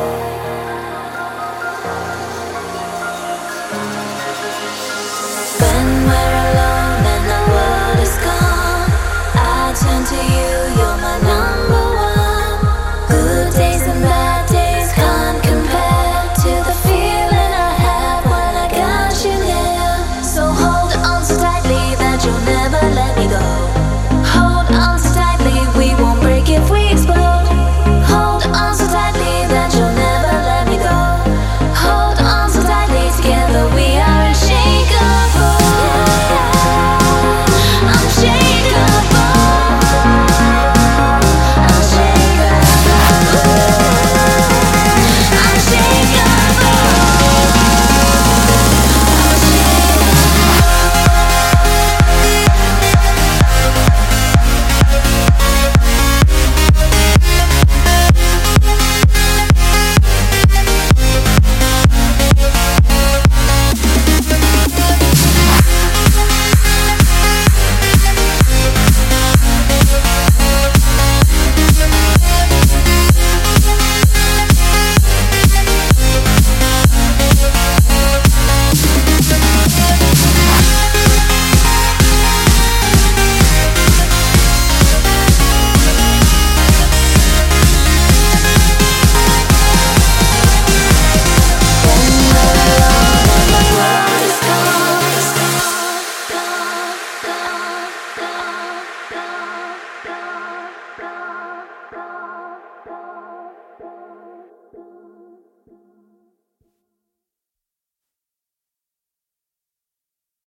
Bye.